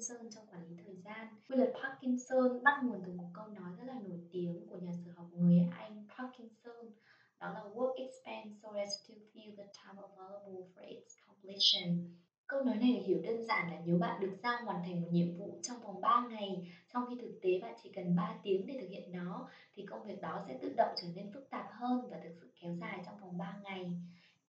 Parkinson trong quản lý thời gian. Quy luật Parkinson bắt nguồn từ một câu nói rất là nổi tiếng của nhà sử học người Anh Parkinson đó là work expands so as to fill the time available for its completion. Câu nói này hiểu đơn giản là nếu bạn được giao hoàn thành một nhiệm vụ trong vòng 3 ngày, trong khi thực tế bạn chỉ cần 3 tiếng để thực hiện nó, thì công việc đó sẽ tự động trở nên phức tạp hơn và thực sự kéo dài trong vòng 3 ngày.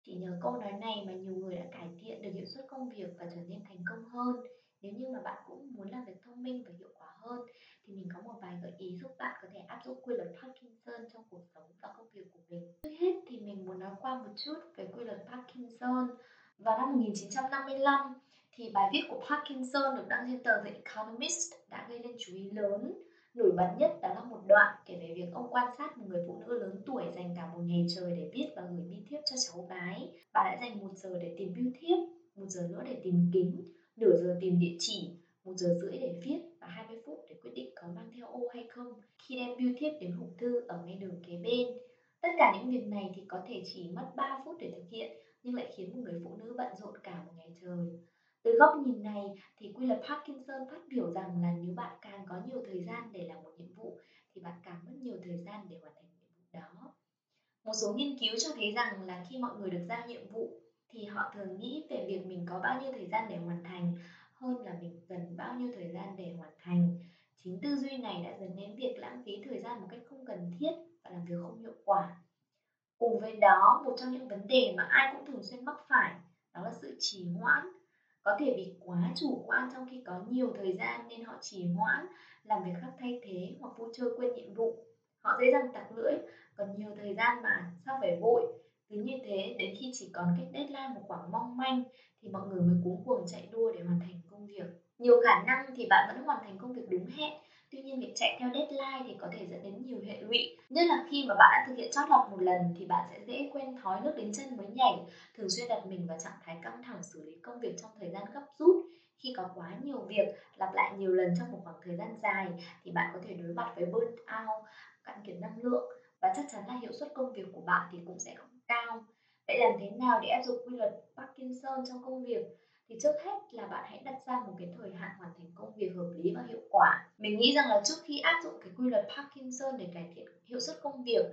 Chỉ nhờ câu nói này mà nhiều người đã cải thiện được hiệu suất công việc và trở nên thành công hơn. Nếu như mà bạn cũng muốn làm việc thông minh và hiệu quả hơn thì mình có một vài gợi ý giúp bạn có thể áp dụng quy luật Parkinson trong cuộc sống và công việc của mình. Trước hết thì mình muốn nói qua một chút về quy luật Parkinson. Vào năm 1955 thì bài viết của Parkinson được đăng trên tờ The Economist đã gây nên chú ý lớn. Nổi bật nhất đó là một đoạn kể về việc ông quan sát một người phụ nữ lớn tuổi dành cả một ngày trời để viết và gửi bưu thiếp cho cháu gái. Bà đã dành một giờ để tìm bưu thiếp, một giờ nữa để tìm kính, nửa giờ tìm địa chỉ, một giờ rưỡi để viết và 20 phút để quyết định có mang theo ô hay không khi đem bưu thiếp đến hộp thư ở ngay đường kế bên. Tất cả những việc này thì có thể chỉ mất 3 phút để thực hiện nhưng lại khiến một người phụ nữ bận rộn cả một ngày trời. Từ góc nhìn này thì quy luật Parkinson phát biểu rằng là nếu bạn càng có nhiều thời gian để làm một nhiệm vụ thì bạn càng mất nhiều thời gian để hoàn thành nhiệm vụ đó. Một số nghiên cứu cho thấy rằng là khi mọi người được giao nhiệm vụ thì họ thường nghĩ về việc mình có bao nhiêu thời gian để hoàn thành hơn là mình cần bao nhiêu thời gian để hoàn thành. Chính tư duy này đã dẫn đến việc lãng phí thời gian một cách không cần thiết và làm việc không hiệu quả. Cùng với đó, một trong những vấn đề mà ai cũng thường xuyên mắc phải đó là sự trì hoãn. Có thể vì quá chủ quan trong khi có nhiều thời gian nên họ trì hoãn, làm việc khác thay thế hoặc vui chơi quên nhiệm vụ. Họ dễ dàng tặc lưỡi còn nhiều thời gian mà sao phải vội cứ như thế, đến khi chỉ còn cách deadline một khoảng mong manh thì mọi người mới cuống cuồng chạy đua để hoàn thành công việc. Nhiều khả năng thì bạn vẫn hoàn thành công việc đúng hẹn, tuy nhiên việc chạy theo deadline thì có thể dẫn đến nhiều hệ lụy. Nhất là khi mà bạn đã thực hiện chót lọt một lần thì bạn sẽ dễ quen thói nước đến chân mới nhảy, thường xuyên đặt mình vào trạng thái căng thẳng xử lý công việc trong thời gian gấp rút. Khi có quá nhiều việc lặp lại nhiều lần trong một khoảng thời gian dài thì bạn có thể đối mặt với burnout cạn kiệt năng lượng và chắc chắn là hiệu suất công việc của bạn thì cũng sẽ không cao. Vậy làm thế nào để áp dụng quy luật Parkinson trong công việc? Thì trước hết là bạn hãy đặt ra một cái thời hạn hoàn thành công việc hợp lý và hiệu quả. Mình nghĩ rằng là trước khi áp dụng cái quy luật Parkinson để cải thiện hiệu suất công việc,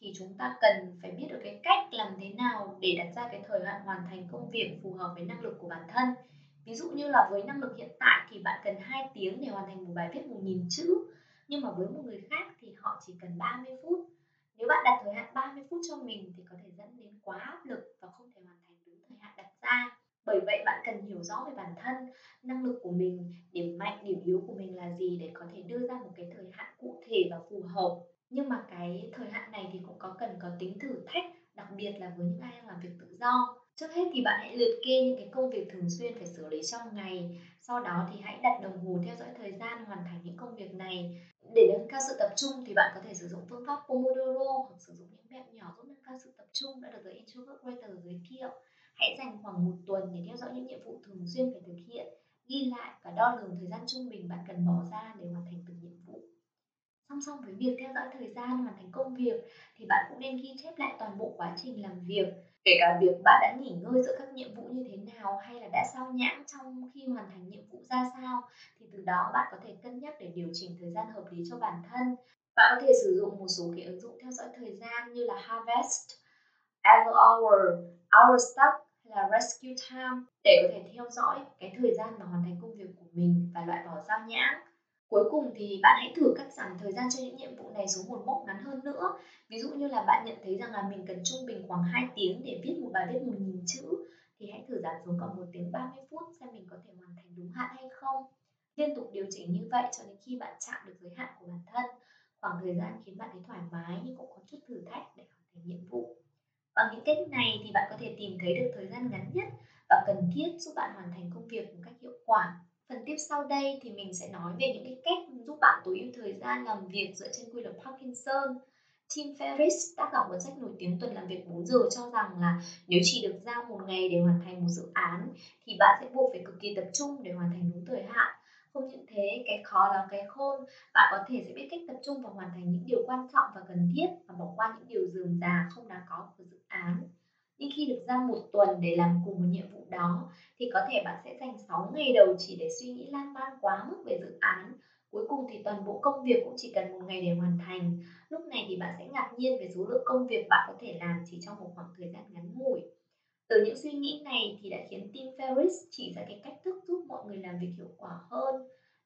thì chúng ta cần phải biết được cái cách làm thế nào để đặt ra cái thời hạn hoàn thành công việc phù hợp với năng lực của bản thân. Ví dụ như là với năng lực hiện tại thì bạn cần 2 tiếng để hoàn thành một bài viết 1.000 chữ, nhưng mà với một người khác thì họ chỉ cần 30 phút nếu bạn đặt thời hạn 30 phút cho mình thì có thể dẫn đến quá áp lực và không thể hoàn thành đúng thời hạn đặt ra. Bởi vậy bạn cần hiểu rõ về bản thân, năng lực của mình, điểm mạnh, điểm yếu của mình là gì để có thể đưa ra một cái thời hạn cụ thể và phù hợp. Nhưng mà cái thời hạn này thì cũng có cần có tính thử thách, đặc biệt là với những ai đang làm việc tự do. Trước hết thì bạn hãy liệt kê những cái công việc thường xuyên phải xử lý trong ngày. Sau đó thì hãy đặt đồng hồ theo dõi thời gian hoàn thành những công việc này để nâng cao sự tập trung thì bạn có thể sử dụng phương pháp Pomodoro hoặc sử dụng những mẹo nhỏ giúp nâng cao sự tập trung đã được giới Introvert Writer giới thiệu. Hãy dành khoảng một tuần để theo dõi những nhiệm vụ thường xuyên phải thực hiện, ghi lại và đo lường thời gian trung bình bạn cần bỏ ra để hoàn thành từng nhiệm vụ. Song song với việc theo dõi thời gian hoàn thành công việc thì bạn cũng nên ghi chép lại toàn bộ quá trình làm việc kể cả việc bạn đã nghỉ ngơi giữa các nhiệm vụ như thế nào hay là đã sao nhãng trong khi hoàn thành nhiệm vụ ra sao thì từ đó bạn có thể cân nhắc để điều chỉnh thời gian hợp lý cho bản thân. Bạn có thể sử dụng một số cái ứng dụng theo dõi thời gian như là Harvest, Everhour, Hourstack hay là Rescue Time để có thể theo dõi cái thời gian mà hoàn thành công việc của mình và loại bỏ sao nhãng. Cuối cùng thì bạn hãy thử cắt giảm thời gian cho những nhiệm vụ này xuống một mốc ngắn hơn nữa. Ví dụ như là bạn nhận thấy rằng là mình cần trung bình khoảng 2 tiếng để viết một bài, viết 1.000 chữ, thì hãy thử giảm xuống còn 1 tiếng 30 phút xem mình có thể hoàn thành đúng hạn hay không. Liên tục điều chỉnh như vậy cho đến khi bạn chạm được giới hạn của bản thân. Khoảng thời gian khiến bạn thấy thoải mái nhưng cũng có chút thử thách để hoàn thành nhiệm vụ. Bằng những cách này thì bạn có thể tìm thấy được thời gian ngắn nhất và cần thiết giúp bạn hoàn thành công việc một cách hiệu quả. Phần tiếp sau đây thì mình sẽ nói về những cái cách giúp bạn tối ưu thời gian làm việc dựa trên quy luật Parkinson. Tim Ferriss, tác giả cuốn sách nổi tiếng Tuần làm việc 4 giờ cho rằng là nếu chỉ được giao một ngày để hoàn thành một dự án thì bạn sẽ buộc phải cực kỳ tập trung để hoàn thành đúng thời hạn. Không những thế, cái khó là cái khôn, bạn có thể sẽ biết cách tập trung và hoàn thành những điều quan trọng và cần thiết và bỏ qua những điều dườm già không đáng có của dự án. Nhưng khi được giao một tuần để làm cùng một nhiệm vụ đó, thì có thể bạn sẽ dành 6 ngày đầu chỉ để suy nghĩ lan man quá mức về dự án. Cuối cùng thì toàn bộ công việc cũng chỉ cần một ngày để hoàn thành. Lúc này thì bạn sẽ ngạc nhiên về số lượng công việc bạn có thể làm chỉ trong một khoảng thời gian ngắn ngủi. Từ những suy nghĩ này thì đã khiến Tim Ferriss chỉ ra cái cách thức giúp mọi người làm việc hiệu quả hơn.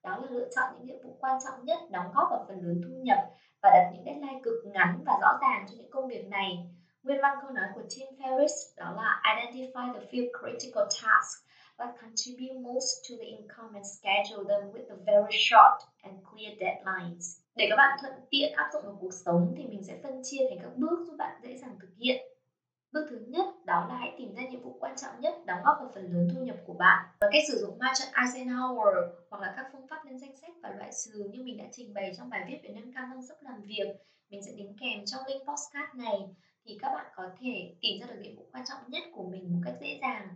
Đó là lựa chọn những nhiệm vụ quan trọng nhất, đóng góp vào phần lớn thu nhập và đặt những deadline cực ngắn và rõ ràng cho những công việc này. Nguyên văn câu nói của Tim Ferriss đó là Identify the few critical tasks that contribute most to the income and schedule them with a very short and clear deadlines. Để các bạn thuận tiện áp dụng vào cuộc sống thì mình sẽ phân chia thành các bước giúp bạn dễ dàng thực hiện. Bước thứ nhất đó là hãy tìm ra nhiệm vụ quan trọng nhất đóng góp vào phần lớn thu nhập của bạn. Và cách sử dụng ma trận Eisenhower hoặc là các phương pháp lên danh sách và loại trừ như mình đã trình bày trong bài viết về nâng cao năng suất làm việc, mình sẽ đính kèm trong link postcard này thì các bạn có thể tìm ra được nhiệm vụ quan trọng nhất của mình một cách dễ dàng.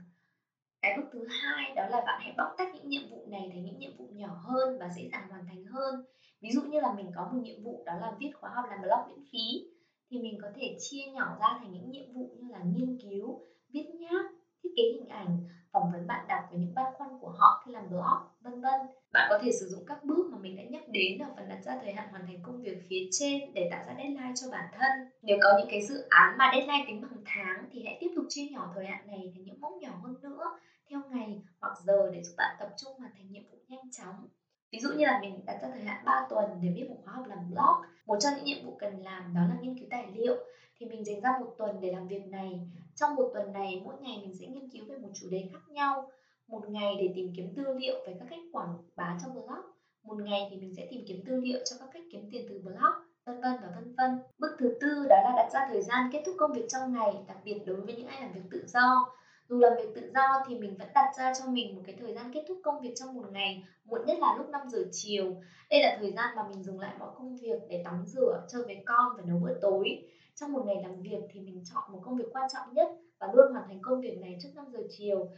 Cái bước thứ hai đó là bạn hãy bóc tách những nhiệm vụ này thành những nhiệm vụ nhỏ hơn và dễ dàng hoàn thành hơn. Ví dụ như là mình có một nhiệm vụ đó là viết khóa học làm blog miễn phí thì mình có thể chia nhỏ ra thành những nhiệm vụ như là nghiên cứu, viết nháp, thiết kế hình ảnh, phỏng vấn bạn đọc về những băn khoăn của họ khi làm blog, vân vân. Bạn có thể sử dụng các bước mà mình đã nhắc đến ở phần đặt ra thời hạn hoàn thành công việc phía trên để tạo ra deadline cho bản thân. Nếu có những cái dự án mà deadline tính bằng tháng thì hãy tiếp tục chia nhỏ thời hạn này thành những mốc nhỏ hơn nữa theo ngày hoặc giờ để giúp bạn tập trung hoàn thành nhiệm vụ nhanh chóng. Ví dụ như là mình đặt ra thời hạn 3 tuần để viết một khóa học làm blog. Một trong những nhiệm vụ cần làm đó là nghiên cứu tài liệu. Thì mình dành ra một tuần để làm việc này. Trong một tuần này, mỗi ngày mình sẽ nghiên cứu về một chủ đề khác nhau. Một ngày để tìm kiếm tư liệu về các cách quảng bá trong blog. Một ngày thì mình sẽ tìm kiếm tư liệu cho các cách kiếm tiền từ blog vân vân và vân vân. Bước thứ tư đó là đặt ra thời gian kết thúc công việc trong ngày, đặc biệt đối với những ai làm việc tự do dù làm việc tự do thì mình vẫn đặt ra cho mình một cái thời gian kết thúc công việc trong một ngày muộn nhất là lúc 5 giờ chiều đây là thời gian mà mình dừng lại mọi công việc để tắm rửa chơi với con và nấu bữa tối trong một ngày làm việc thì mình chọn một công việc quan trọng nhất và luôn hoàn thành công việc này trước 5 giờ chiều.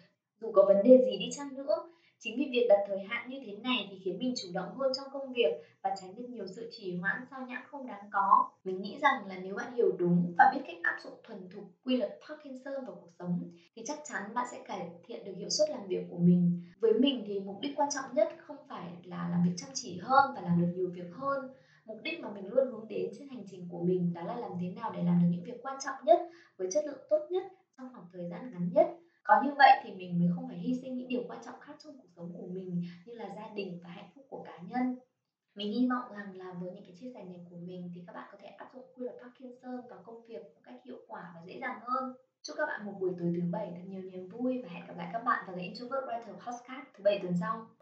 Dù có vấn đề gì đi chăng nữa, chính vì việc đặt thời hạn như thế này thì khiến mình chủ động hơn trong công việc và tránh được nhiều sự trì hoãn sao nhãng không đáng có. Mình nghĩ rằng là nếu bạn hiểu đúng và biết cách áp dụng thuần thục quy luật Parkinson vào cuộc sống, thì chắc chắn bạn sẽ cải thiện được hiệu suất làm việc của mình. Với mình thì mục đích quan trọng nhất không phải là làm việc chăm chỉ hơn và làm được nhiều việc hơn mục đích mà mình luôn hướng đến trên hành trình của mình đó là làm thế nào để làm được những việc quan trọng nhất, với chất lượng tốt nhất trong khoảng thời gian ngắn nhất. Có như vậy thì mình mới không phải hy sinh những điều quan trọng khác trong cuộc sống của mình, như là gia đình và hạnh phúc của cá nhân. Mình hy vọng rằng là với những cái chia sẻ này của mình thì các bạn có thể áp dụng quy luật Parkinson vào công việc một cách hiệu quả và dễ dàng hơn. Chúc các bạn một buổi tối thứ bảy thật nhiều niềm vui và hẹn gặp lại các bạn vào The Introvert Writer Podcast thứ bảy tuần sau.